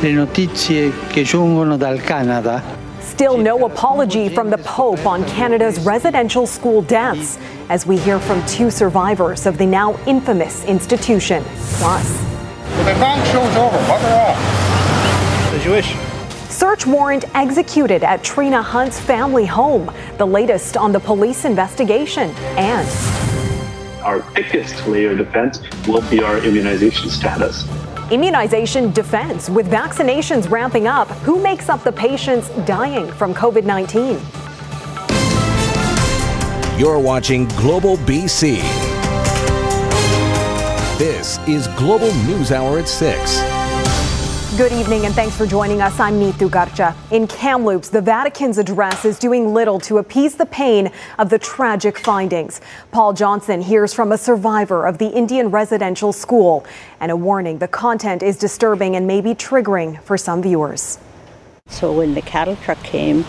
le notizie che giungono dal Canada. Still no apology from the Pope on Canada's residential school deaths, as we hear from two survivors of the now infamous institution. Plus, the bank show's over. Bugger off. As you wish. Search warrant executed at Trina Hunt's family home. The latest on the police investigation. And our biggest layer of defense will be our immunization status. Immunization defense with vaccinations ramping up. Who makes up the patients dying from COVID 19? You're watching Global BC. This is Global News Hour at 6. Good evening and thanks for joining us. I'm Neetu Garcha. In Kamloops, the Vatican's address is doing little to appease the pain of the tragic findings. Paul Johnson hears from a survivor of the Indian residential school and a warning the content is disturbing and may be triggering for some viewers. So when the cattle truck came,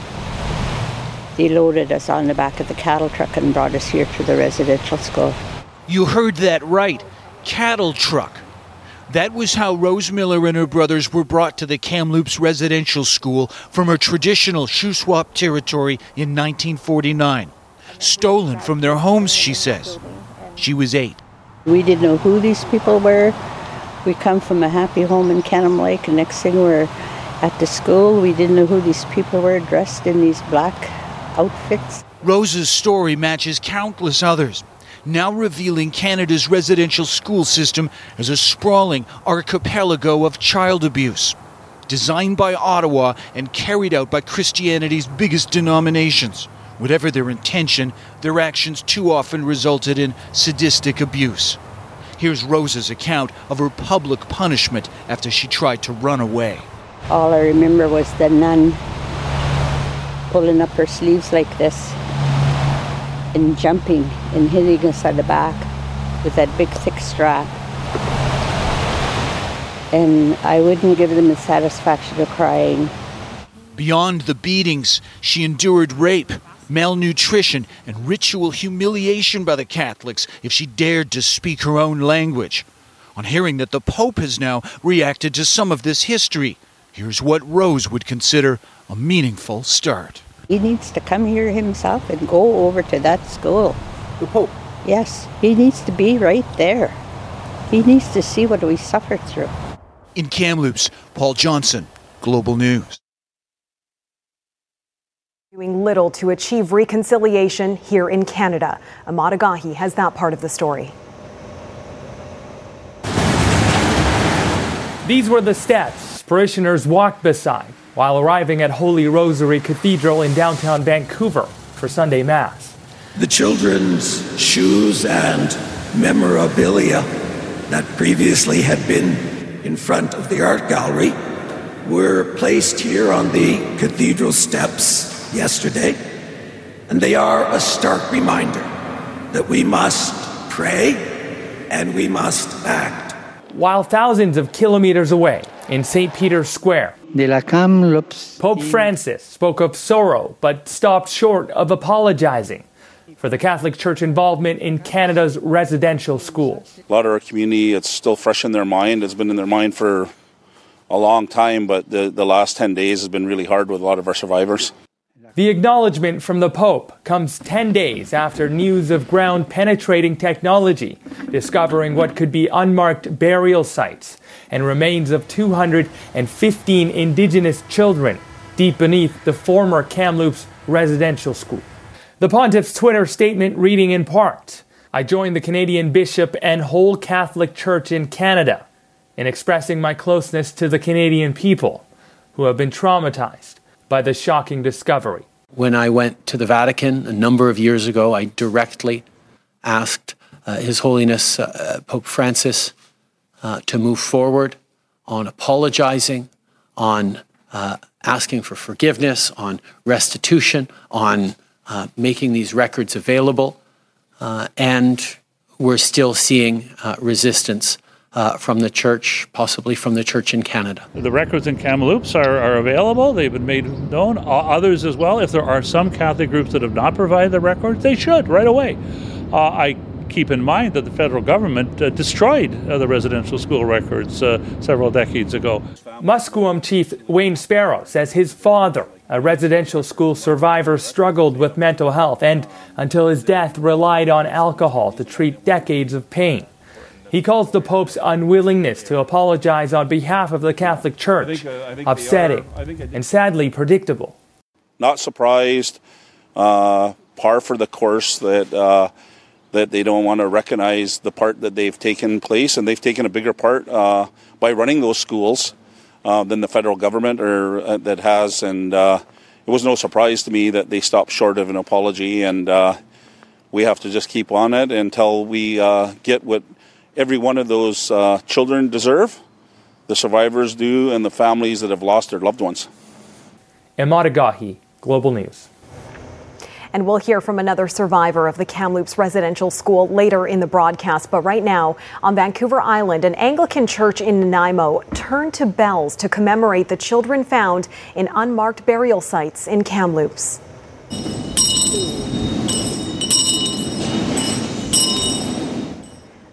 they loaded us on the back of the cattle truck and brought us here to the residential school. You heard that right. Cattle truck. That was how Rose Miller and her brothers were brought to the Kamloops Residential School from her traditional Shuswap territory in 1949. Stolen from their homes, she says. She was eight. We didn't know who these people were. We come from a happy home in Canim Lake, and next thing we're at the school. We didn't know who these people were dressed in these black outfits. Rose's story matches countless others now revealing Canada's residential school system as a sprawling archipelago of child abuse. Designed by Ottawa and carried out by Christianity's biggest denominations. Whatever their intention, their actions too often resulted in sadistic abuse. Here's Rose's account of her public punishment after she tried to run away. All I remember was the nun pulling up her sleeves like this and jumping and hitting us on the back with that big thick strap. And I wouldn't give them the satisfaction of crying. Beyond the beatings, she endured rape, malnutrition, and ritual humiliation by the Catholics if she dared to speak her own language. On hearing that the Pope has now reacted to some of this history, here's what Rose would consider a meaningful start. He needs to come here himself and go over to that school. The Pope? Yes, he needs to be right there. He needs to see what we suffered through. In Kamloops, Paul Johnson, Global News. Doing little to achieve reconciliation here in Canada. Emad Agahi has that part of the story. These were the steps parishioners walked beside while arriving at Holy Rosary Cathedral in downtown Vancouver for Sunday Mass. The children's shoes and memorabilia that previously had been in front of the art gallery were placed here on the cathedral steps yesterday, and they are a stark reminder that we must pray and we must act. While thousands of kilometers away in St. Peter's Square, Pope Francis spoke of sorrow but stopped short of apologizing for the Catholic Church involvement in Canada's residential schools. A lot of our community, it's still fresh in their mind. It's been in their mind for a long time, but the, the last 10 days has been really hard with a lot of our survivors. The acknowledgement from the Pope comes 10 days after news of ground penetrating technology discovering what could be unmarked burial sites and remains of 215 Indigenous children deep beneath the former Kamloops residential school. The pontiff's Twitter statement reading in part I join the Canadian Bishop and whole Catholic Church in Canada in expressing my closeness to the Canadian people who have been traumatized by the shocking discovery. When I went to the Vatican a number of years ago, I directly asked uh, His Holiness uh, Pope Francis uh, to move forward on apologizing, on uh, asking for forgiveness, on restitution, on uh, making these records available. Uh, and we're still seeing uh, resistance uh, from the church, possibly from the church in Canada. The records in Kamloops are, are available. They've been made known. Others as well. If there are some Catholic groups that have not provided the records, they should right away. I keep in mind that the federal government uh, destroyed uh, the residential school records uh, several decades ago. Musqueam Chief Wayne Sparrow says his father, a residential school survivor, struggled with mental health and, until his death, relied on alcohol to treat decades of pain. He calls the Pope's unwillingness to apologize on behalf of the Catholic Church I think, uh, I think upsetting are, and sadly predictable. Not surprised, uh, par for the course that uh, that they don't want to recognize the part that they've taken place, and they've taken a bigger part uh, by running those schools uh, than the federal government or uh, that has. And it was no surprise to me that they stopped short of an apology, and we have to just keep on it until we get what every one of those uh, children deserve, the survivors do, and the families that have lost their loved ones. Emad Agahi, Global News. And we'll hear from another survivor of the Kamloops residential school later in the broadcast. But right now, on Vancouver Island, an Anglican church in Nanaimo turned to bells to commemorate the children found in unmarked burial sites in Kamloops.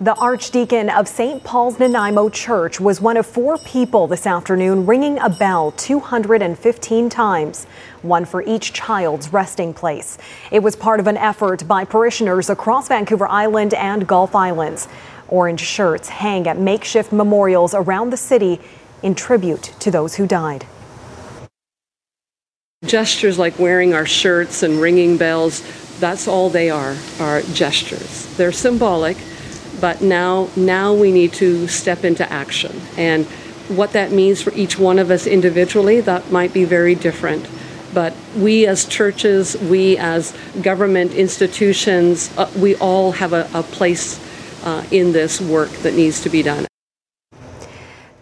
The Archdeacon of St. Paul's Nanaimo Church was one of four people this afternoon ringing a bell 215 times, one for each child's resting place. It was part of an effort by parishioners across Vancouver Island and Gulf Islands. Orange shirts hang at makeshift memorials around the city in tribute to those who died. Gestures like wearing our shirts and ringing bells, that's all they are, are gestures. They're symbolic but now now we need to step into action and what that means for each one of us individually that might be very different but we as churches we as government institutions uh, we all have a, a place uh, in this work that needs to be done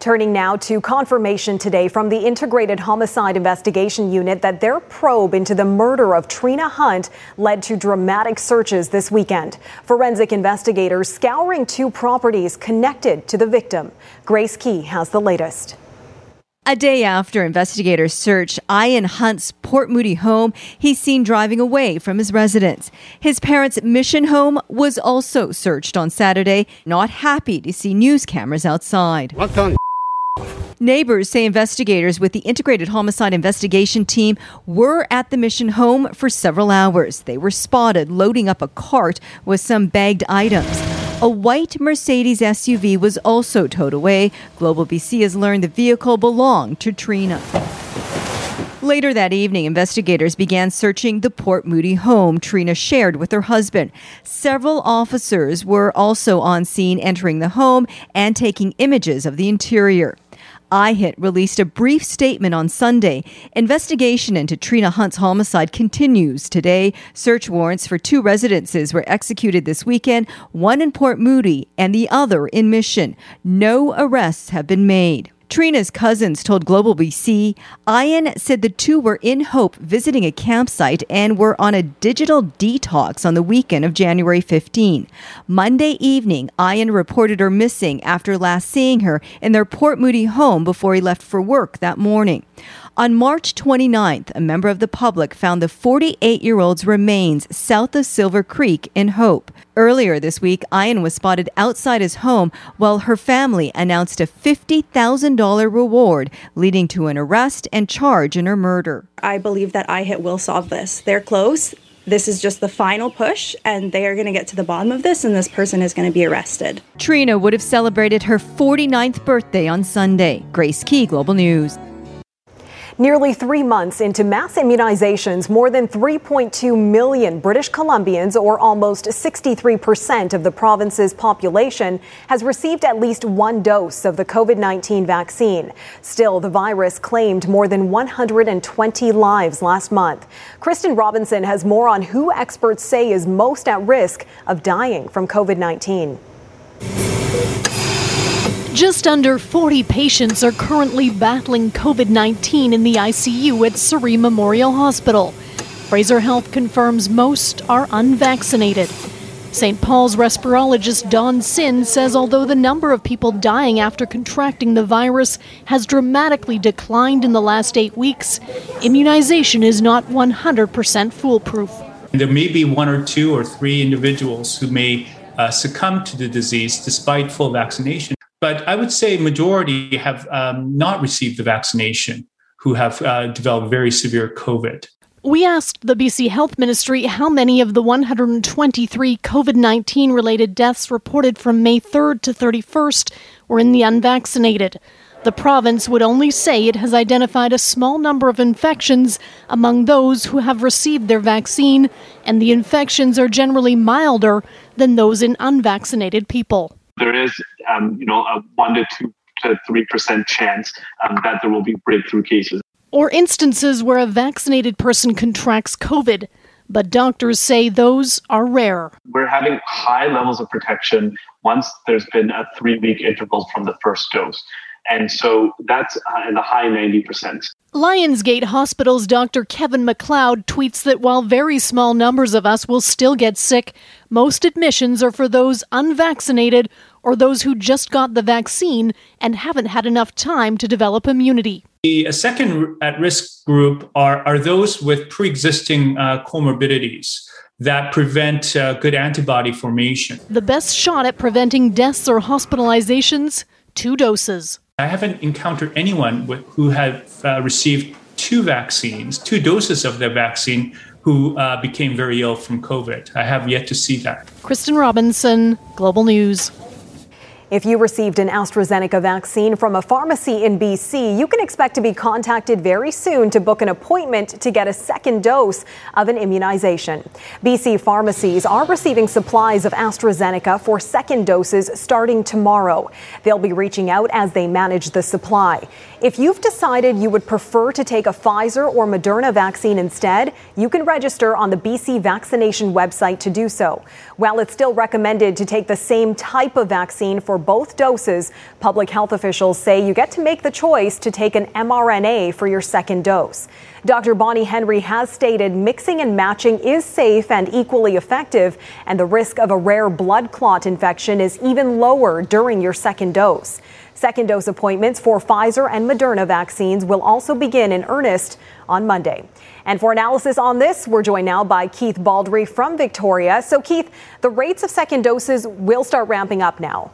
Turning now to confirmation today from the Integrated Homicide Investigation Unit that their probe into the murder of Trina Hunt led to dramatic searches this weekend. Forensic investigators scouring two properties connected to the victim. Grace Ke has the latest. A day after investigators searched Ian Hunt's Port Moody home, he's seen driving away from his residence. His parents' mission home was also searched on Saturday, not happy to see news cameras outside. Neighbors say investigators with the Integrated Homicide Investigation Team were at the mission home for several hours. They were spotted loading up a cart with some bagged items. A white Mercedes SUV was also towed away. Global BC has learned the vehicle belonged to Trina. Later that evening, investigators began searching the Port Moody home Trina shared with her husband. Several officers were also on scene entering the home and taking images of the interior. IHIT released a brief statement on Sunday. Investigation into Trina Hunt's homicide continues today. Search warrants for two residences were executed this weekend, one in Port Moody and the other in Mission. No arrests have been made. Trina's cousins told Global BC Ian said the two were in Hope visiting a campsite and were on a digital detox on the weekend of January 15. Monday evening, Ian reported her missing after last seeing her in their Port Moody home before he left for work that morning. On March 29th, a member of the public found the 48 year old's remains south of Silver Creek in Hope. Earlier this week, Ian was spotted outside his home while her family announced a $50,000 reward, leading to an arrest and charge in her murder. I believe that IHIT will solve this. They're close. This is just the final push, and they are going to get to the bottom of this, and this person is going to be arrested. Trina would have celebrated her 49th birthday on Sunday. Grace Ke, Global News. Nearly three months into mass immunizations, more than 3.2 million British Columbians, or almost 63% of the province's population, has received at least one dose of the COVID 19 vaccine. Still, the virus claimed more than 120 lives last month. Kristen Robinson has more on who experts say is most at risk of dying from COVID 19. Just under 40 patients are currently battling COVID 19 in the ICU at Surrey Memorial Hospital. Fraser Health confirms most are unvaccinated. St. Paul's respirologist Don Sin says although the number of people dying after contracting the virus has dramatically declined in the last eight weeks, immunization is not 100% foolproof. There may be one or two or three individuals who may uh, succumb to the disease despite full vaccination. But I would say majority have um, not received the vaccination who have uh, developed very severe COVID. We asked the BC Health Ministry how many of the 123 COVID 19 related deaths reported from May 3rd to 31st were in the unvaccinated. The province would only say it has identified a small number of infections among those who have received their vaccine, and the infections are generally milder than those in unvaccinated people. There is, um, you know, a one to two to three percent chance um, that there will be breakthrough cases or instances where a vaccinated person contracts COVID, but doctors say those are rare. We're having high levels of protection once there's been a three week interval from the first dose. And so that's uh, in the high 90%. Lionsgate Hospital's Dr. Kevin McLeod tweets that while very small numbers of us will still get sick, most admissions are for those unvaccinated or those who just got the vaccine and haven't had enough time to develop immunity. The second at risk group are, are those with pre existing uh, comorbidities that prevent uh, good antibody formation. The best shot at preventing deaths or hospitalizations two doses. I haven't encountered anyone with, who have uh, received two vaccines, two doses of the vaccine, who uh, became very ill from COVID. I have yet to see that. Kristen Robinson, Global News. If you received an AstraZeneca vaccine from a pharmacy in BC, you can expect to be contacted very soon to book an appointment to get a second dose of an immunization. BC pharmacies are receiving supplies of AstraZeneca for second doses starting tomorrow. They'll be reaching out as they manage the supply. If you've decided you would prefer to take a Pfizer or Moderna vaccine instead, you can register on the BC vaccination website to do so. While it's still recommended to take the same type of vaccine for both doses, public health officials say you get to make the choice to take an mRNA for your second dose. Dr. Bonnie Henry has stated mixing and matching is safe and equally effective, and the risk of a rare blood clot infection is even lower during your second dose. Second dose appointments for Pfizer and Moderna vaccines will also begin in earnest on Monday. And for analysis on this, we're joined now by Keith Baldrey from Victoria. So, Keith, the rates of second doses will start ramping up now.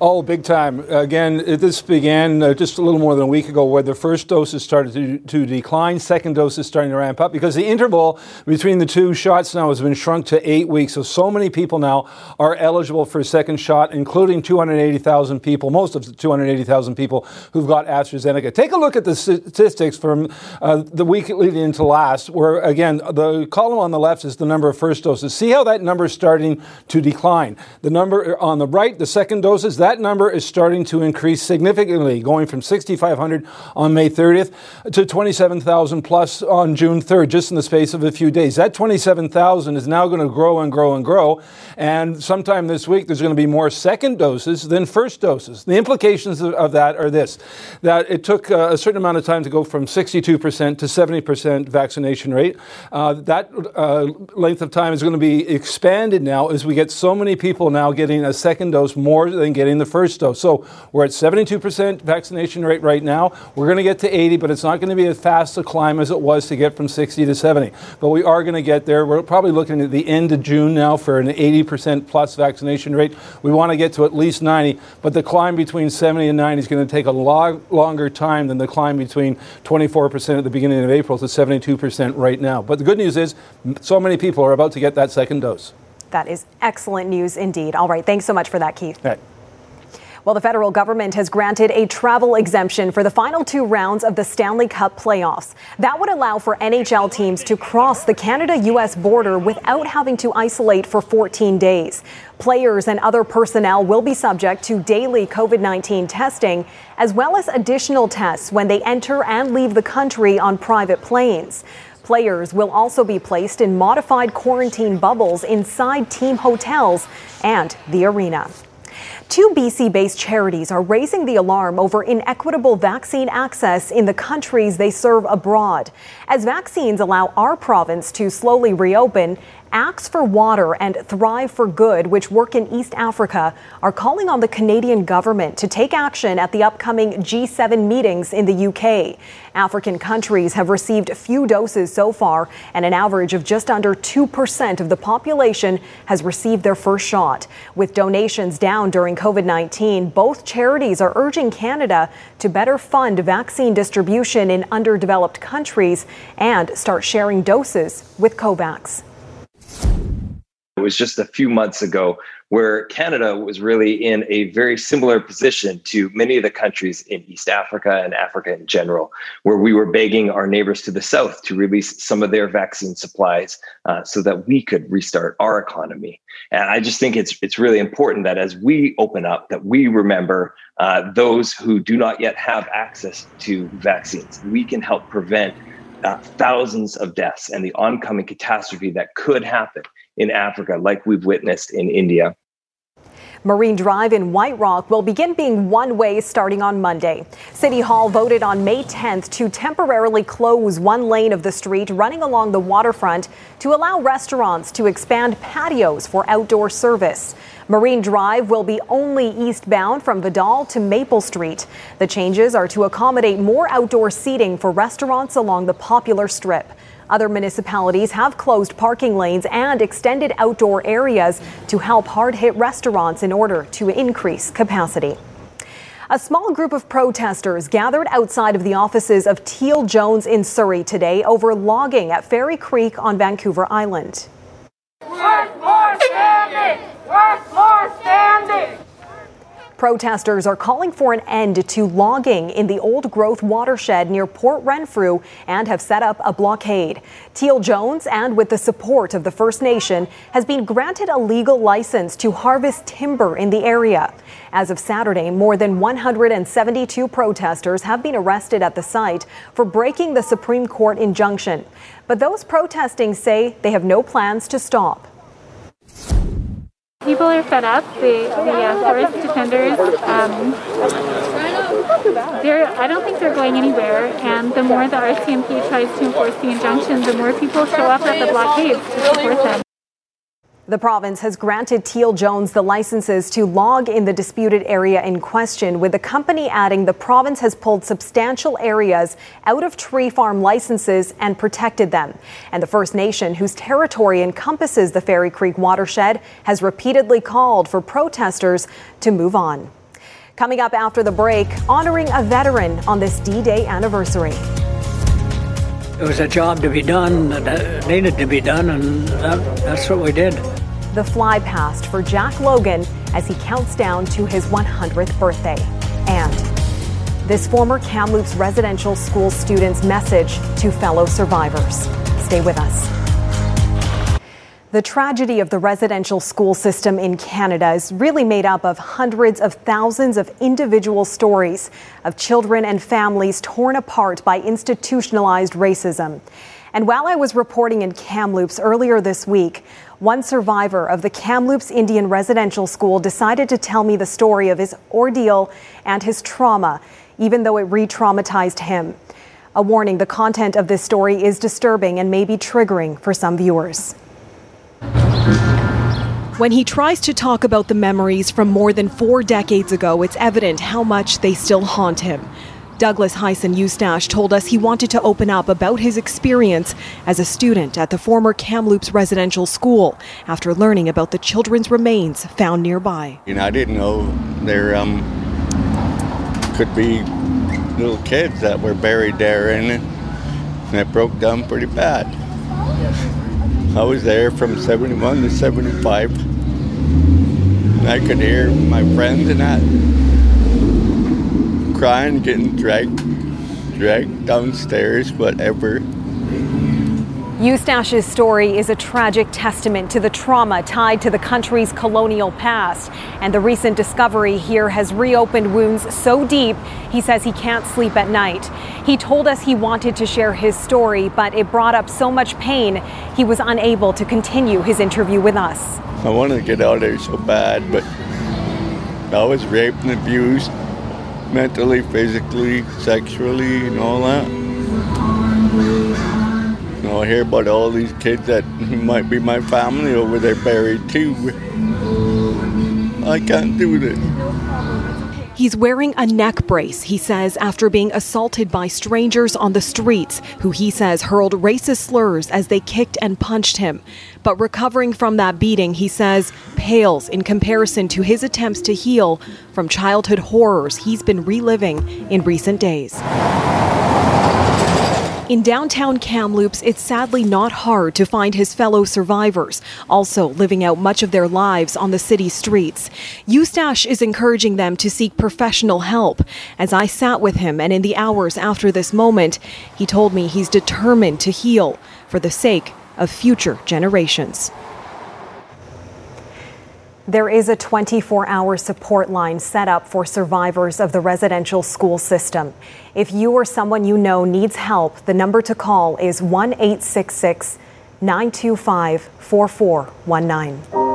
Oh, big time. Again, this began uh, just a little more than a week ago where the first doses started to, to decline, second doses starting to ramp up because the interval between the two shots now has been shrunk to eight weeks. So, so many people now are eligible for a second shot, including 280,000 people, most of the 280,000 people who've got AstraZeneca. Take a look at the statistics from uh, the week leading into last, where again, the column on the left is the number of first doses. See how that number is starting to decline. The number on the right, the second doses, that number is starting to increase significantly, going from 6,500 on May 30th to 27,000 plus on June 3rd, just in the space of a few days. That 27,000 is now going to grow and grow and grow. And sometime this week, there's going to be more second doses than first doses. The implications of, that are this that it took uh, a certain amount of time to go from 62% to 70% vaccination rate. Uh, that uh, length of time is going to be expanded now as we get so many people now getting a second dose more than getting getting the first dose. So we're at 72% vaccination rate right now. We're going to get to 80, but it's not going to be as fast a climb as it was to get from 60 to 70. But we are going to get there. We're probably looking at the end of June now for an 80% plus vaccination rate. We want to get to at least 90, but the climb between 70 and 90 is going to take a long, longer time than the climb between 24% at the beginning of April to 72% right now. But the good news is so many people are about to get that second dose. That is excellent news indeed. All right. Thanks so much for that, Keith. Well, the federal government has granted a travel exemption for the final two rounds of the Stanley Cup playoffs. That would allow for NHL teams to cross the Canada US border without having to isolate for 14 days. Players and other personnel will be subject to daily COVID 19 testing, as well as additional tests when they enter and leave the country on private planes. Players will also be placed in modified quarantine bubbles inside team hotels and the arena. Two BC based charities are raising the alarm over inequitable vaccine access in the countries they serve abroad. As vaccines allow our province to slowly reopen, Acts for Water and Thrive for Good, which work in East Africa, are calling on the Canadian government to take action at the upcoming G7 meetings in the UK. African countries have received few doses so far, and an average of just under 2% of the population has received their first shot. With donations down during COVID 19, both charities are urging Canada to better fund vaccine distribution in underdeveloped countries and start sharing doses with COVAX. It was just a few months ago where Canada was really in a very similar position to many of the countries in East Africa and Africa in general, where we were begging our neighbors to the south to release some of their vaccine supplies uh, so that we could restart our economy. And I just think it's it's really important that as we open up, that we remember uh, those who do not yet have access to vaccines. We can help prevent uh, thousands of deaths and the oncoming catastrophe that could happen in Africa, like we've witnessed in India. Marine Drive in White Rock will begin being one way starting on Monday. City Hall voted on May 10th to temporarily close one lane of the street running along the waterfront to allow restaurants to expand patios for outdoor service. Marine Drive will be only eastbound from Vidal to Maple Street. The changes are to accommodate more outdoor seating for restaurants along the popular strip. Other municipalities have closed parking lanes and extended outdoor areas to help hard hit restaurants in order to increase capacity. A small group of protesters gathered outside of the offices of Teal Jones in Surrey today over logging at Fairy Creek on Vancouver Island. Work more standing! Work more standing! Protesters are calling for an end to logging in the old growth watershed near Port Renfrew and have set up a blockade. Teal Jones, and with the support of the First Nation, has been granted a legal license to harvest timber in the area. As of Saturday, more than 172 protesters have been arrested at the site for breaking the Supreme Court injunction. But those protesting say they have no plans to stop. People are fed up. The, the uh, forest defenders, um, they're, I don't think they're going anywhere. And the more the RCMP tries to enforce the injunction, the more people show up at the blockades to support them. The province has granted Teal Jones the licenses to log in the disputed area in question, with the company adding the province has pulled substantial areas out of tree farm licenses and protected them. And the First Nation, whose territory encompasses the Fairy Creek watershed, has repeatedly called for protesters to move on. Coming up after the break, honoring a veteran on this D Day anniversary. It was a job to be done that needed to be done, and that, that's what we did. The fly past for Jack Logan as he counts down to his 100th birthday. And this former Kamloops residential school student's message to fellow survivors. Stay with us. The tragedy of the residential school system in Canada is really made up of hundreds of thousands of individual stories of children and families torn apart by institutionalized racism. And while I was reporting in Kamloops earlier this week, one survivor of the Kamloops Indian Residential School decided to tell me the story of his ordeal and his trauma, even though it re traumatized him. A warning the content of this story is disturbing and may be triggering for some viewers. When he tries to talk about the memories from more than four decades ago, it's evident how much they still haunt him. Douglas Hyson Eustache told us he wanted to open up about his experience as a student at the former Kamloops residential school after learning about the children's remains found nearby. You know, I didn't know there um, could be little kids that were buried there, and it, broke down pretty bad. I was there from 71 to 75. And I could hear my friends and that crying, getting dragged, dragged downstairs, whatever. Eustache's story is a tragic testament to the trauma tied to the country's colonial past. And the recent discovery here has reopened wounds so deep, he says he can't sleep at night. He told us he wanted to share his story, but it brought up so much pain, he was unable to continue his interview with us. I wanted to get out of there so bad, but I was raped and abused mentally, physically, sexually, and all that. Know, I hear about all these kids that might be my family over there buried too. I can't do this. He's wearing a neck brace, he says, after being assaulted by strangers on the streets, who he says hurled racist slurs as they kicked and punched him. But recovering from that beating, he says, pales in comparison to his attempts to heal from childhood horrors he's been reliving in recent days. In downtown Kamloops, it's sadly not hard to find his fellow survivors, also living out much of their lives on the city streets. Eustache is encouraging them to seek professional help. As I sat with him and in the hours after this moment, he told me he's determined to heal for the sake of future generations. There is a 24 hour support line set up for survivors of the residential school system. If you or someone you know needs help, the number to call is 1 866 925 4419.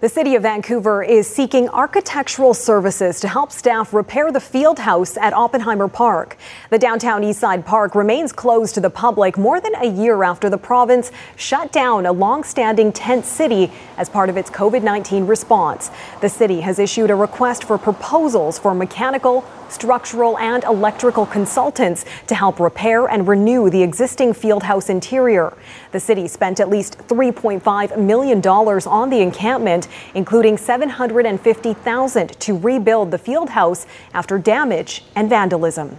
The City of Vancouver is seeking architectural services to help staff repair the field house at Oppenheimer Park. The downtown Eastside Park remains closed to the public more than a year after the province shut down a long-standing tent city as part of its COVID-19 response. The city has issued a request for proposals for mechanical, structural, and electrical consultants to help repair and renew the existing fieldhouse interior. The city spent at least $3.5 million on the encampment, including 750,000 to rebuild the fieldhouse after damage and vandalism.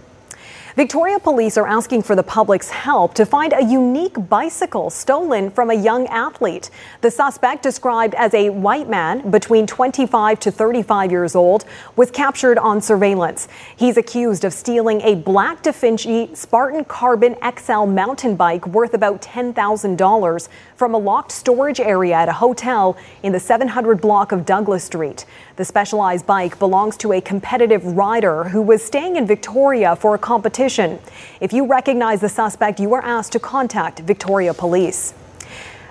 Victoria police are asking for the public's help to find a unique bicycle stolen from a young athlete. The suspect, described as a white man between 25 to 35 years old, was captured on surveillance. He's accused of stealing a black Devinci Spartan Carbon XL mountain bike worth about $10,000 from a locked storage area at a hotel in the 700 block of Douglas Street. The specialized bike belongs to a competitive rider who was staying in Victoria for a competition. If you recognize the suspect, you are asked to contact Victoria Police.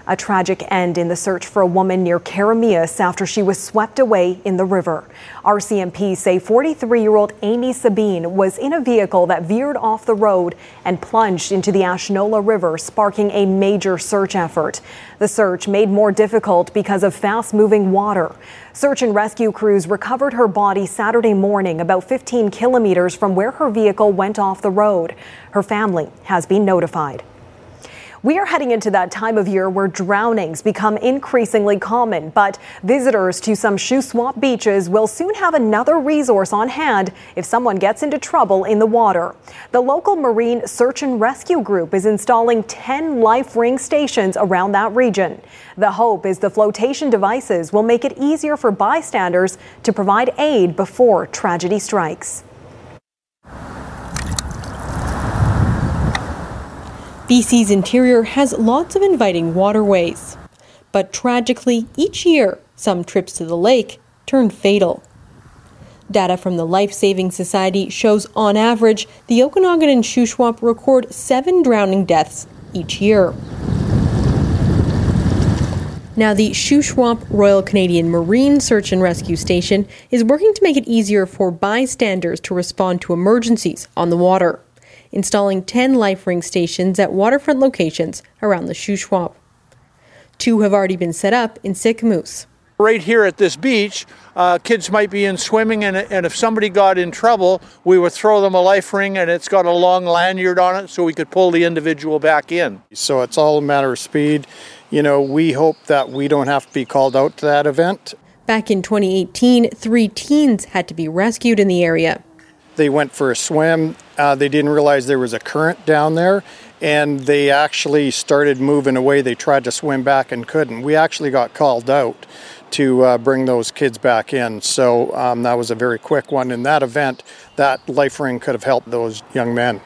A tragic end in the search for a woman near Keremeos after she was swept away in the river. RCMP say 43 year old Amy Sabine was in a vehicle that veered off the road and plunged into the Ashnola River, sparking a major search effort. The search made more difficult because of fast moving water. Search and rescue crews recovered her body Saturday morning, about 15 kilometers from where her vehicle went off the road. Her family has been notified. We are heading into that time of year where drownings become increasingly common, but visitors to some Shuswap beaches will soon have another resource on hand if someone gets into trouble in the water. The local marine search and rescue group is installing 10 life ring stations around that region. The hope is the flotation devices will make it easier for bystanders to provide aid before tragedy strikes. BC's interior has lots of inviting waterways. But tragically, each year, some trips to the lake turn fatal. Data from the Life Saving Society shows on average, the Okanagan and Shuswap record seven drowning deaths each year. Now, the Shuswap Royal Canadian Marine Search and Rescue Station is working to make it easier for bystanders to respond to emergencies on the water installing 10 life ring stations at waterfront locations around the Shuswap. Two have already been set up in Sicamous. Right here at this beach, uh, kids might be in swimming, and, and if somebody got in trouble, we would throw them a life ring, and it's got a long lanyard on it so we could pull the individual back in. So it's all a matter of speed. You know, we hope that we don't have to be called out to that event. Back in 2018, three teens had to be rescued in the area. They went for a swim. Uh, they didn't realize there was a current down there, and they actually started moving away. They tried to swim back and couldn't. We actually got called out to uh, bring those kids back in. So um, that was a very quick one. In that event, that life ring could have helped those young men.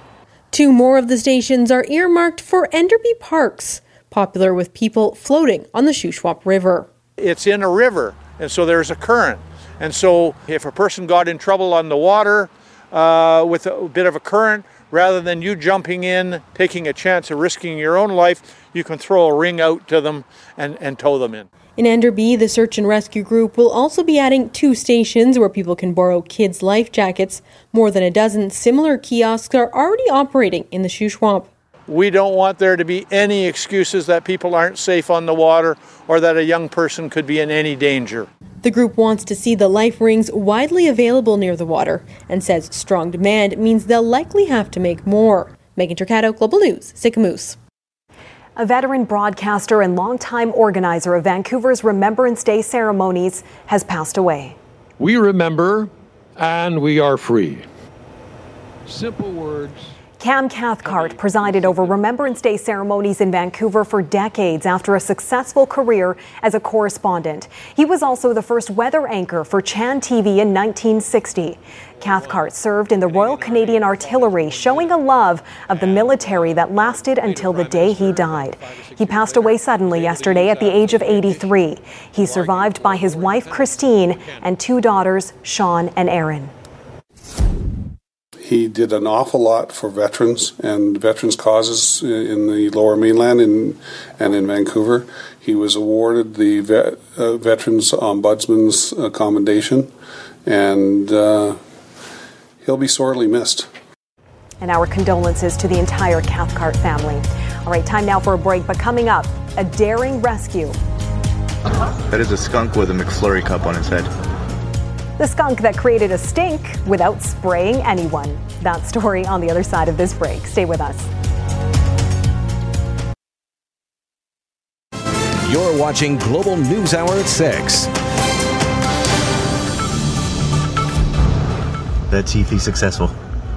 Two more of the stations are earmarked for Enderby Parks, popular with people floating on the Shuswap River. It's in a river, and so there's a current. And so if a person got in trouble on the water, uh, with a bit of a current, rather than you jumping in, taking a chance of risking your own life, you can throw a ring out to them and, and tow them in. In Enderby, the search and rescue group will also be adding two stations where people can borrow kids' life jackets. More than a dozen similar kiosks are already operating in the Shuswap. We don't want there to be any excuses that people aren't safe on the water or that a young person could be in any danger. The group wants to see the life rings widely available near the water and says strong demand means they'll likely have to make more. Megan Turcato, Global News, Sicamous. A veteran broadcaster and longtime organizer of Vancouver's Remembrance Day ceremonies has passed away. We remember and we are free. Simple words. Cam Cathcart presided over Remembrance Day ceremonies in Vancouver for decades after a successful career as a correspondent. He was also the first weather anchor for CHAN TV in 1960. Cathcart served in the Royal Canadian Artillery, showing a love of the military that lasted until the day he died. He passed away suddenly yesterday at the age of 83. He's survived by his wife Christine and two daughters, Sean and Erin. He did an awful lot for veterans and veterans causes in the Lower Mainland and and in Vancouver. He was awarded the vet, uh, Veterans Ombudsman's uh, Commendation, and uh, he'll be sorely missed. And our condolences to the entire Cathcart family. All right, time now for a break, but coming up, a daring rescue. That is a skunk with a McFlurry cup on his head. The skunk that created a stink without spraying anyone. That story on the other side of this break. Stay with us. You're watching Global News Hour at 6. Let's see if he's successful.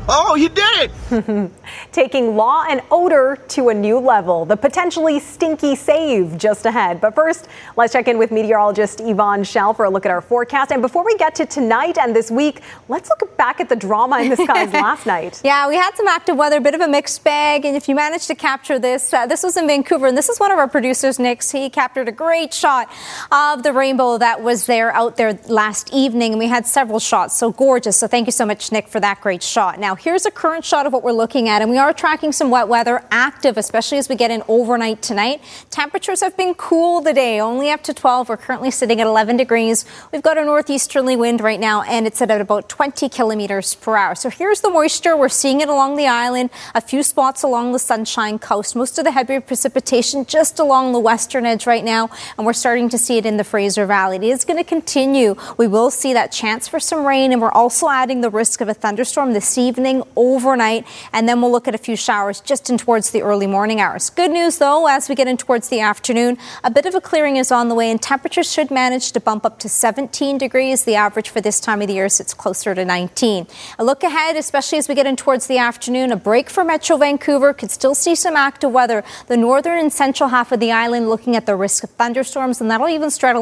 Oh, you did it! Taking law and odor to a new level. The potentially stinky save just ahead. But first, let's check in with meteorologist Yvonne Schalle for a look at our forecast. And before we get to tonight and this week, let's look back at the drama in the skies last night. Yeah, we had some active weather, a bit of a mixed bag. And if you managed to capture this, uh, this was in Vancouver. And this is one of our producers, Nick. He captured a great shot of the rainbow that was there out there last evening. And we had several shots. So gorgeous. So thank you so much, Nick, for that great shot. Now, here's a current shot of what we're looking at, and we are tracking some wet weather active, especially as we get in overnight tonight. Temperatures have been cool today, only up to 12. We're currently sitting at 11 degrees. We've got a northeasterly wind right now, and it's at about 20 kilometers per hour. So here's the moisture. We're seeing it along the island, a few spots along the Sunshine Coast. Most of the heavier precipitation just along the western edge right now, and we're starting to see it in the Fraser Valley. It is going to continue. We will see that chance for some rain, and we're also adding the risk of a thunderstorm this evening overnight, and then we'll look at a few showers just in towards the early morning hours. Good news, though, as we get in towards the afternoon, a bit of a clearing is on the way, and temperatures should manage to bump up to 17 degrees. The average for this time of the year sits closer to 19. A look ahead, especially as we get in towards the afternoon, a break for Metro Vancouver could still see some active weather. The northern and central half of the island looking at the risk of thunderstorms, and that'll even spread,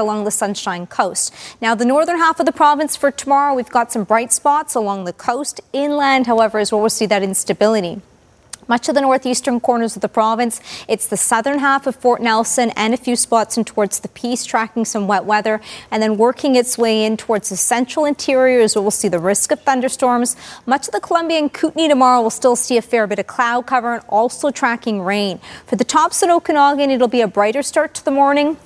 along the Sunshine Coast. Now, the northern half of the province for tomorrow, we've got some bright spots along the coast. Inland, however, is where we'll see that instability. Much of the northeastern corners of the province. It's the southern half of Fort Nelson and a few spots in towards the Peace, tracking some wet weather, and then working its way in towards the central interior is where we'll see the risk of thunderstorms. Much of the Columbia and Kootenay tomorrow will still see a fair bit of cloud cover and also tracking rain. For the Thompson Okanagan, it'll be a brighter start to the morning.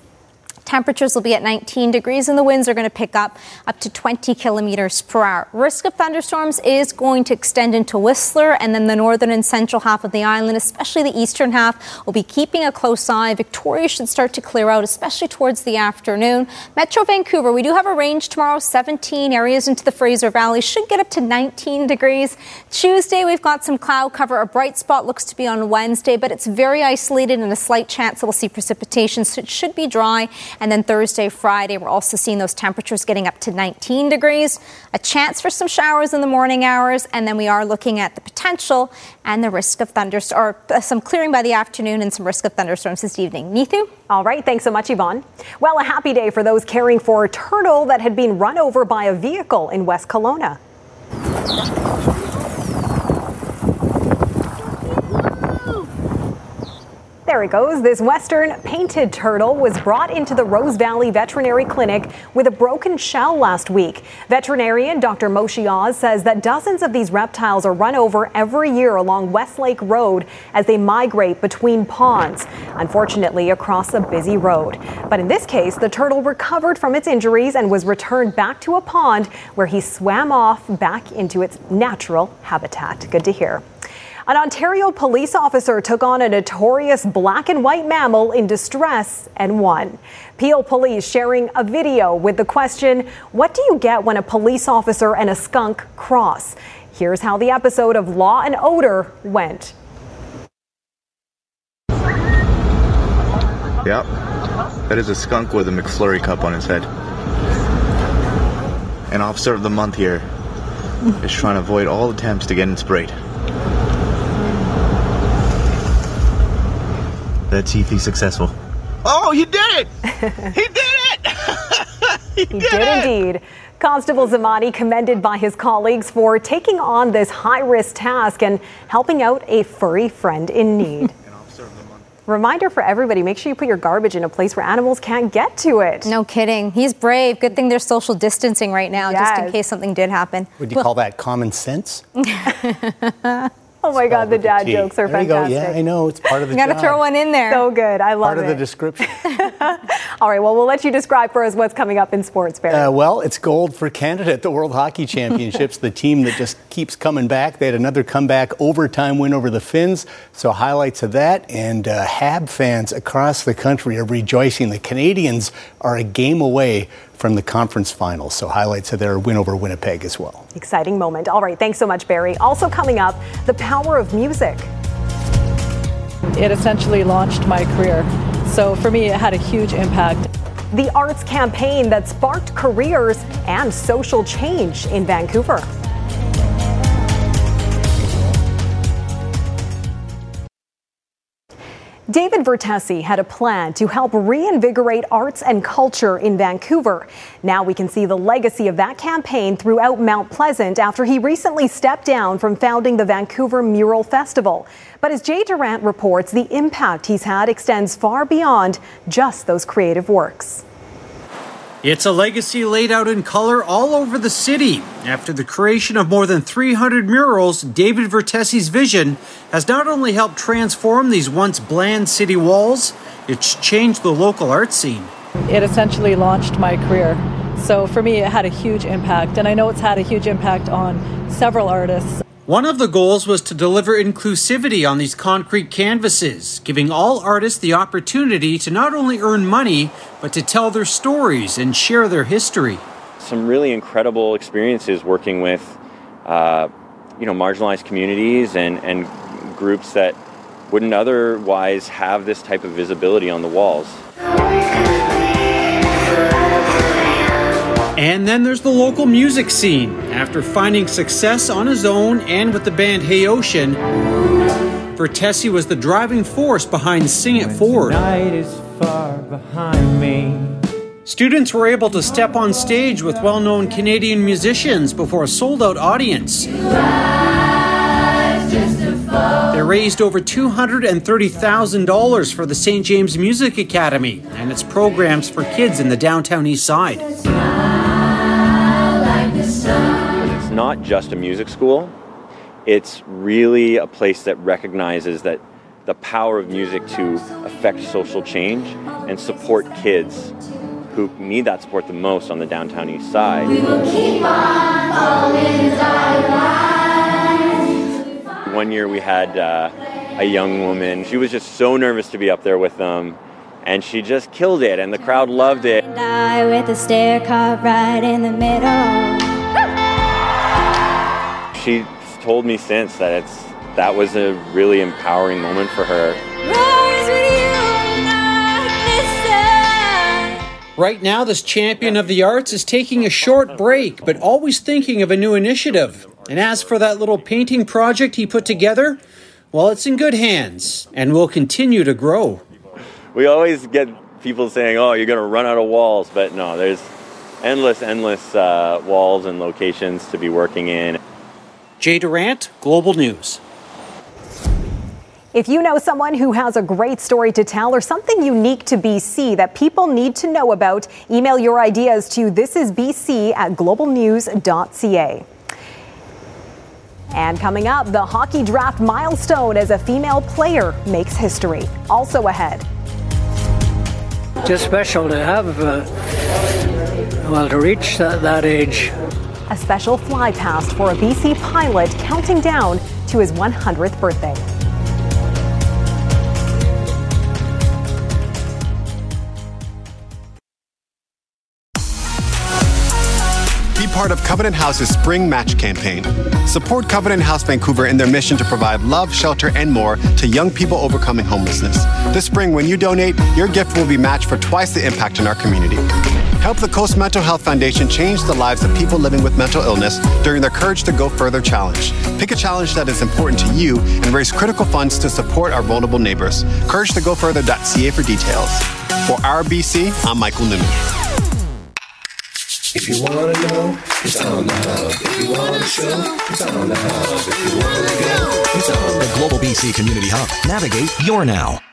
Temperatures will be at 19 degrees and the winds are going to pick up up to 20 kilometers per hour. Risk of thunderstorms is going to extend into Whistler and then the northern and central half of the island, especially the eastern half. will be keeping a close eye. Victoria should start to clear out, especially towards the afternoon. Metro Vancouver, we do have a range tomorrow, 17 areas into the Fraser Valley, should get up to 19 degrees. Tuesday, we've got some cloud cover. A bright spot looks to be on Wednesday, but it's very isolated and a slight chance that we'll see precipitation, so it should be dry. And then Thursday, Friday, we're also seeing those temperatures getting up to 19 degrees. A chance for some showers in the morning hours. And then we are looking at the potential and the risk of thunderstorms, or uh, some clearing by the afternoon and some risk of thunderstorms this evening. Neetu? All right. Thanks so much, Yvonne. Well, a happy day for those caring for a turtle that had been run over by a vehicle in West Kelowna. There it goes. This western painted turtle was brought into the Rose Valley Veterinary Clinic with a broken shell last week. Veterinarian Dr. Moshe Oz says that dozens of these reptiles are run over every year along Westlake Road as they migrate between ponds, unfortunately across a busy road. But in this case, the turtle recovered from its injuries and was returned back to a pond where he swam off back into its natural habitat. Good to hear. An Ontario police officer took on a notorious black and white mammal in distress and won. Peel police sharing a video with the question What do you get when a police officer and a skunk cross? Here's how the episode of Law and Odor went. Yep. That is a skunk with a McFlurry cup on his head. An officer of the month here is trying to avoid all attempts to get in sprayed. Let's see successful. Oh, you did it! he did it! he did, indeed. Constable Zamani commended by his colleagues for taking on this high risk task and helping out a furry friend in need. Reminder for everybody make sure you put your garbage in a place where animals can't get to it. No kidding. He's brave. Good thing there's social distancing right now, just in case something did happen. Would you call that common sense? Oh my God, the dad Gee, jokes are there you go. fantastic. Yeah, I know. It's part of the You gotta throw one in there. So good. I love Part of it. the description. All right, well, we'll let you describe for us what's coming up in sports, Barry. Uh, well, it's gold for Canada at the World Hockey Championships, the team that just keeps coming back. They had another comeback overtime win over the Finns. So, highlights of that. And uh, Hab fans across the country are rejoicing. The Canadiens are a game away from the conference finals. So, highlights of their win over Winnipeg as well. Exciting moment. All right, thanks so much, Barry. Also coming up, the power of music. It essentially launched my career. So for me, it had a huge impact. The arts campaign that sparked careers and social change in Vancouver. David Vertesi had a plan to help reinvigorate arts and culture in Vancouver. Now we can see the legacy of that campaign throughout Mount Pleasant after he recently stepped down from founding the Vancouver Mural Festival. But as Jay Durant reports, the impact he's had extends far beyond just those creative works. It's a legacy laid out in color all over the city. After the creation of more than 300 murals, David Vertesi's vision has not only helped transform these once bland city walls, it's changed the local art scene. It essentially launched my career. So for me, it had a huge impact. And I know it's had a huge impact on several artists. One of the goals was to deliver inclusivity on these concrete canvases, giving all artists the opportunity to not only earn money, but to tell their stories and share their history. some really incredible experiences working with, uh, you know, marginalized communities and, and groups that wouldn't otherwise have this type of visibility on the walls. And then there's the local music scene. After finding success on his own and with the band Hey Ocean, Vertesi was the driving force behind Sing It Forward. Students were able to step on stage with well known Canadian musicians before a sold out audience. They raised over $230,000 for the St. James Music Academy and its programs for kids in the downtown east side. It's not just a music school, it's really a place that recognizes that the power of music to affect social change and support kids who need that support the most on the downtown east side. One year we had uh, a young woman, she was just so nervous to be up there with them, and she just killed it, and the crowd loved it. She told me since that it's that was a really empowering moment for her. Right now, this champion of the arts is taking a short break, but always thinking of a new initiative. And as for that little painting project he put together, well, it's in good hands and will continue to grow. We always get people saying, "Oh, you're going to run out of walls," but no, there's endless, endless uh, walls and locations to be working in. Jay Durant, Global News. If you know someone who has a great story to tell or something unique to BC that people need to know about, email your ideas to thisisbc at globalnews.ca. And coming up, the hockey draft milestone as a female player makes history. Also ahead. Just special to have, uh, well, to reach that, that age. A special fly past for a BC pilot counting down to his 100th birthday. Part of Covenant House's Spring Match campaign. Support Covenant House Vancouver in their mission to provide love, shelter, and more to young people overcoming homelessness. This spring, when you donate, your gift will be matched for twice the impact in our community. Help the Coast Mental Health Foundation change the lives of people living with mental illness during their Courage to Go Further challenge. Pick a challenge that is important to you and raise critical funds to support our vulnerable neighbors. CourageToGoFurther.ca for details. For RBC, I'm Michael Newman. If you wanna know, it's on the hub. If you wanna show, it's on the hub. If you wanna go, it's on The Global BC Community Hub. Navigate your now.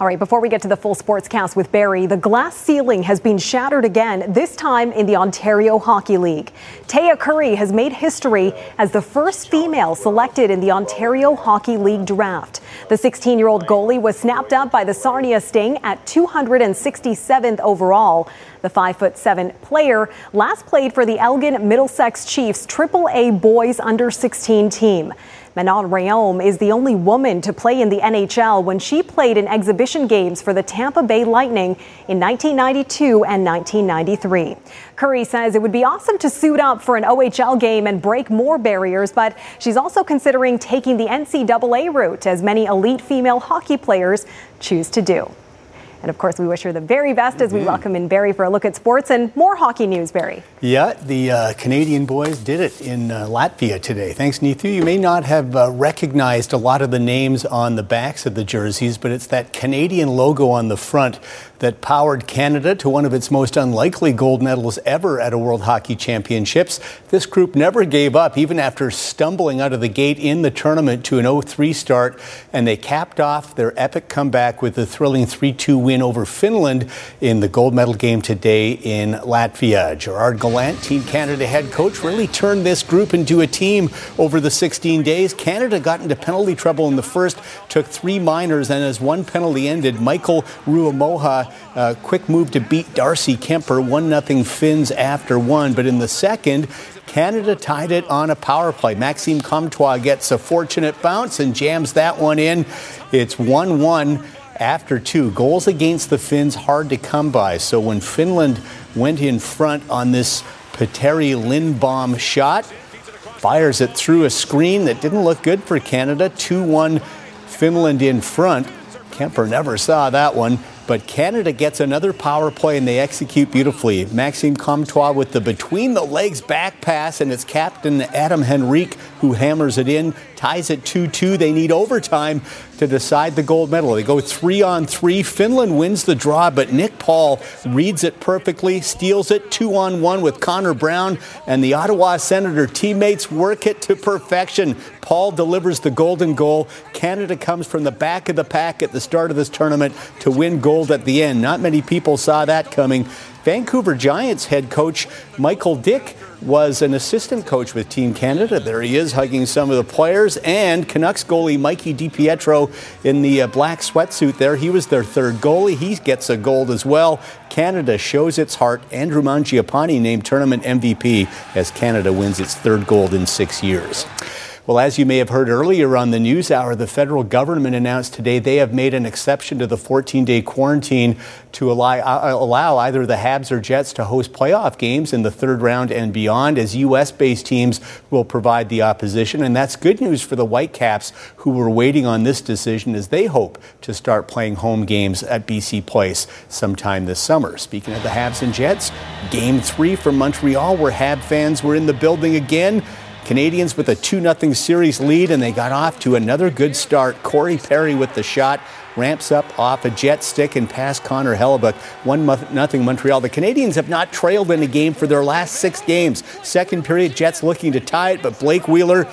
All right, before we get to the full sportscast with Barry, the glass ceiling has been shattered again, this time in the Ontario Hockey League. Taya Currie has made history as the first female selected in the Ontario Hockey League draft. The 16 year old goalie was snapped up by the Sarnia Sting at 267th overall. The 5'7 player last played for the Elgin Middlesex Chiefs AAA boys under 16 team. Manon Rhéaume is the only woman to play in the NHL when she played in exhibition games for the Tampa Bay Lightning in 1992 and 1993. Currie says it would be awesome to suit up for an OHL game and break more barriers, but she's also considering taking the NCAA route, as many elite female hockey players choose to do. And of course, we wish her the very best as we Mhm. welcome in Barry for a look at sports and more hockey news, Barry. Yeah, the uh, Canadian boys did it in uh, Latvia today. Thanks, Neetu. You may not have uh, recognized a lot of the names on the backs of the jerseys, but it's that Canadian logo on the front that powered Canada to one of its most unlikely gold medals ever at a World Hockey Championships. This group never gave up, even after stumbling out of the gate in the tournament to an 0 3 start, and they capped off their epic comeback with a thrilling 3 2 win over Finland in the gold medal game today in Latvia. Gerard Gallant, Team Canada head coach, really turned this group into a team over the 16 days. Canada got into penalty trouble in the first, took three minors, and as one penalty ended, Michael Ruohomaa, uh, quick move to beat Darcy Kuemper, 1 0 Finns after one. But in the second, Canada tied it on a power play. Maxime Comtois gets a fortunate bounce and jams that one in. It's 1 1 after two. Goals against the Finns hard to come by. So when Finland went in front on this Petteri Lindbohm shot, fires it through a screen that didn't look good for Canada. 2 1 Finland in front. Kuemper never saw that one. But Canada gets another power play and they execute beautifully. Maxime Comtois with the between the legs back pass, and it's captain Adam Henrique who hammers it in, ties it 2 2. They need overtime to decide the gold medal. They go three on three. Finland wins the draw, but Nick Paul reads it perfectly, steals it two on one with Connor Brown, and the Ottawa Senator teammates work it to perfection. Paul delivers the golden goal. Canada comes from the back of the pack at the start of this tournament to win gold at the end. Not many people saw that coming. Vancouver Giants head coach Michael Dyck was an assistant coach with Team Canada. There he is hugging some of the players. And Canucks goalie Mikey DiPietro in the uh, black sweatsuit there. He was their third goalie. He gets a gold as well. Canada shows its heart. Andrew Mangiapane named tournament MVP as Canada wins its third gold in six years. Well, as you may have heard earlier on the news hour, the federal government announced today they have made an exception to the 14 day quarantine to allow, uh, allow either the Habs or Jets to host playoff games in the third round and beyond, as U.S. based teams will provide the opposition. And that's good news for the Whitecaps, who were waiting on this decision as they hope to start playing home games at BC Place sometime this summer. Speaking of the Habs and Jets, game three from Montreal, where Hab fans were in the building again. Canadiens with a 2 0 series lead, and they got off to another good start. Corey Perry with the shot ramps up off a jet stick and past Connor Hellebuyck. 1 0 Montreal. The Canadiens have not trailed in a game for their last six games. Second period, Jets looking to tie it, but Blake Wheeler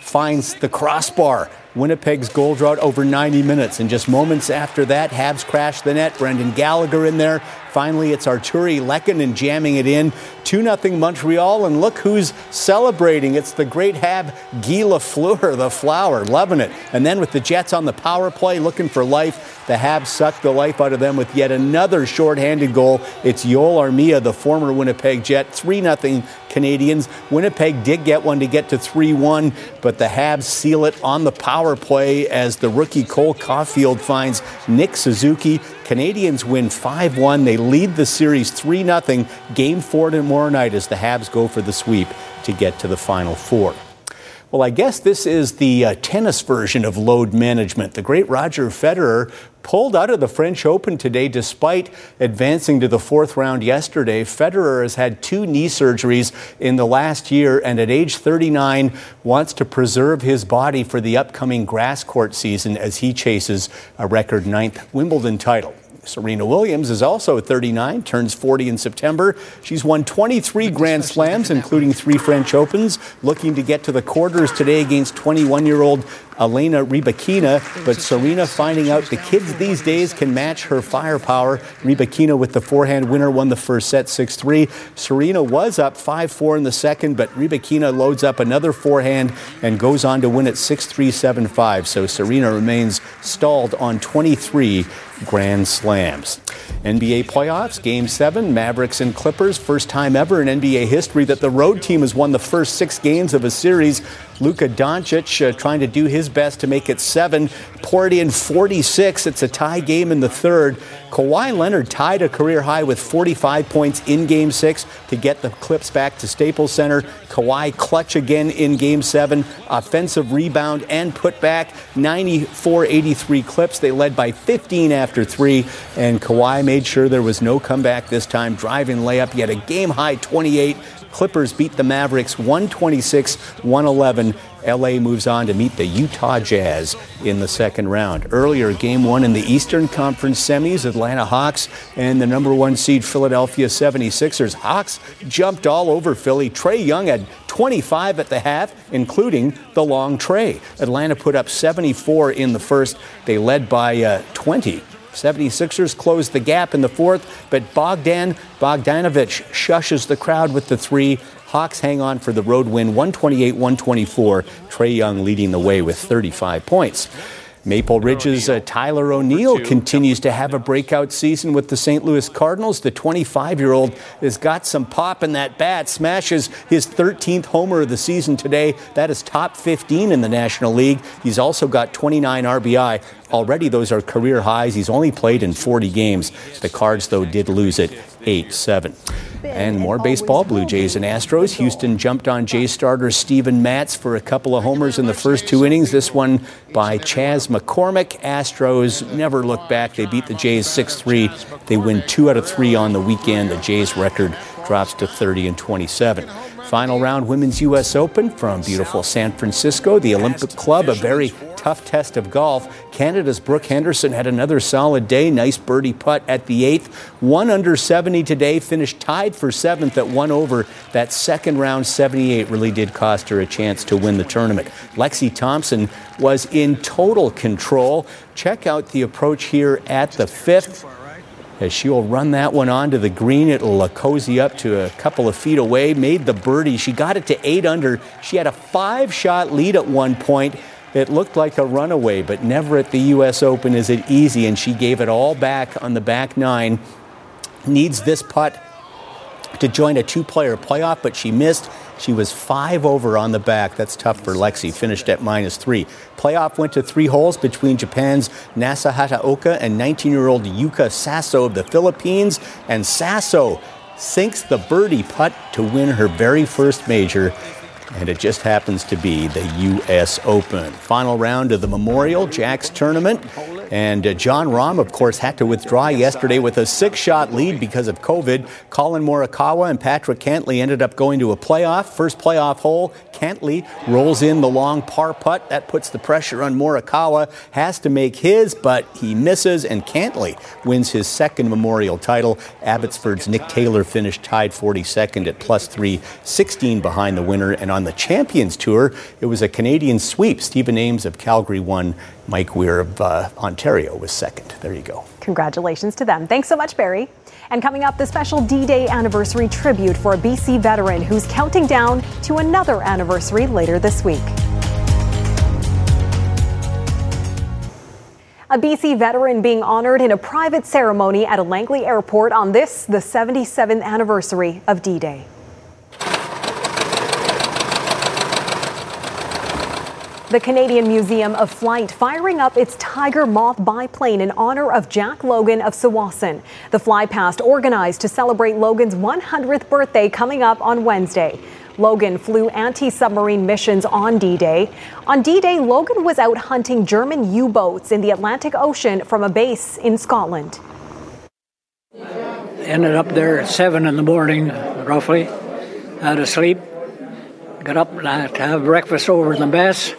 finds the crossbar. Winnipeg's goal drought over 90 minutes. And just moments after that, Habs crash the net. Brendan Gallagher in there. Finally, it's Artturi Lehkonen jamming it in. 2 0 Montreal. And look who's celebrating. It's the great Hab Guy Lafleur, the flower, loving it. And then with the Jets on the power play, looking for life, the Habs sucked the life out of them with yet another shorthanded goal. It's Joel Armia, the former Winnipeg Jet, 3 0 Canadiens. Winnipeg did get one to get to 3 1, but the Habs seal it on the power play as the rookie Cole Caufield finds Nick Suzuki. Canadiens win 5 1. They lead the series 3 0. Game four tomorrow night as the Habs go for the sweep to get to the Final Four. Well, I guess this is the uh, tennis version of load management. The great Roger Federer pulled out of the French Open today despite advancing to the fourth round yesterday. Federer has had two knee surgeries in the last year and at age 39 wants to preserve his body for the upcoming grass court season as he chases a record ninth Wimbledon title. Serena Williams is also 39, turns 40 in September. She's won 23 Grand Slams, including three French Opens, looking to get to the quarters today against 21 year old Elena Rybakina. But Serena finding out the kids these days can match her firepower. Rybakina with the forehand winner won the first set 6 3. Serena was up 5 4 in the second, but Rybakina loads up another forehand and goes on to win at 6 3 7 5. So Serena remains stalled on 23 Grand Slams. NBA playoffs, Game 7, Mavericks and Clippers. First time ever in NBA history that the road team has won the first six games of a series. Luka Doncic uh, trying to do his best to make it seven, poured in 46. It's a tie game in the third. Kawhi Leonard tied a career high with 45 points in game six to get the Clips back to Staples Center. Kawhi clutch again in game seven, offensive rebound and put back 94 83 Clips. They led by 15 after three, and Kawhi made sure there was no comeback this time, driving layup, yet a game high 28. Clippers beat the Mavericks 126 111. LA moves on to meet the Utah Jazz in the second round. Earlier, game one in the Eastern Conference semis, Atlanta Hawks and the number one seed Philadelphia 76ers. Hawks jumped all over Philly. Trae Young had 25 at the half, including the long Trae. Atlanta put up 74 in the first. They led by uh, 20 76ers close the gap in the fourth, but Bogdan Bogdanovic shushes the crowd with the three. Hawks hang on for the road win 128 124. Trae Young leading the way with 35 points. Maple Ridge's uh, Tyler O'Neill continues to have a breakout season with the St. Louis Cardinals. The 25 year old has got some pop in that bat, smashes his 13th homer of the season today. That is top 15 in the National League. He's also got 29 RBI. Already, those are career highs. He's only played in 40 games. The Cards, though, did lose it 8 7. And more baseball, Blue Jays and Astros. Houston jumped on Jays starter Steven Matz for a couple of homers in the first two innings. This one by Chas McCormick. Astros never look back. They beat the Jays 6 3. They win two out of three on the weekend. The Jays record drops to 30 and 27. Final round Women's U.S. Open from beautiful San Francisco. The Olympic Club, a very tough test of golf. Canada's Brooke Henderson had another solid day. Nice birdie putt at the eighth. One under 70 today, finished tied for seventh at one over. That second round 78 really did cost her a chance to win the tournament. Lexi Thompson was in total control. Check out the approach here at the fifth as she'll run that one onto the green. It'll uh, cozy up to a couple of feet away. Made the birdie. She got it to eight under. She had a five shot lead at one point. It looked like a runaway, but never at the U.S. Open is it easy, and she gave it all back on the back nine. Needs this putt to join a two player playoff, but she missed. She was five over on the back. That's tough for Lexi. Finished at minus three. Playoff went to three holes between Japan's Nasa Hataoka and 19 year old Yuka Saso of the Philippines. And Saso sinks the birdie putt to win her very first major. And it just happens to be the U.S. Open. Final round of the Memorial Jacks tournament. And uh, Jon Rahm, of course, had to withdraw yesterday with a six shot lead because of COVID. Collin Morikawa and Patrick Cantlay ended up going to a playoff. First playoff hole, Cantlay rolls in the long par putt. That puts the pressure on Morikawa. Has to make his, but he misses, and Cantlay wins his second Memorial title. Abbotsford's Nick Taylor finished tied 42nd at plus 3, 16 behind the winner. And on the Champions Tour, it was a Canadian sweep. Stephen Ames of Calgary won. Mike Weir of uh, Ontario was second. There you go. Congratulations to them. Thanks so much, Barry. And coming up, the special D Day anniversary tribute for a BC veteran who's counting down to another anniversary later this week. A BC veteran being honored in a private ceremony at a Langley airport on this, the 77th anniversary of D Day. The Canadian Museum of Flight firing up its Tiger Moth biplane in honor of Jack Logan of Tsawwassen. The flypast organized to celebrate Logan's 100th birthday coming up on Wednesday. Logan flew anti submarine missions on D Day. On D Day, Logan was out hunting German U boats in the Atlantic Ocean from a base in Scotland. Ended up there at 7 in the morning, roughly. Had to sleep. Got up to have breakfast over in the mess.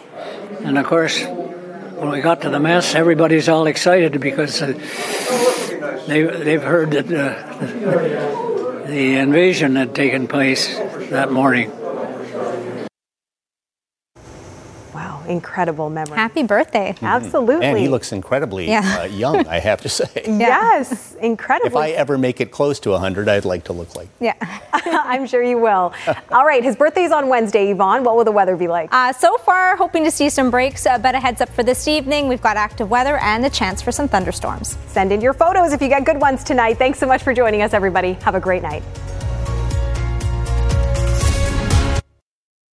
And of course, when we got to the mess, everybody's all excited because uh, they, they've heard that uh, the invasion had taken place that morning. Incredible memory. Happy birthday. Absolutely. And he looks incredibly Yeah. uh, young, I have to say. Yes, incredible. If I ever make it close to 100, I'd like to look like. Yeah. I'm sure you will. All right, his birthday's on Wednesday, Yvonne. What will the weather be like? Uh, so far, hoping to see some breaks, uh, but a heads up for this evening. We've got active weather and the chance for some thunderstorms. Send in your photos if you get good ones tonight. Thanks so much for joining us, everybody. Have a great night.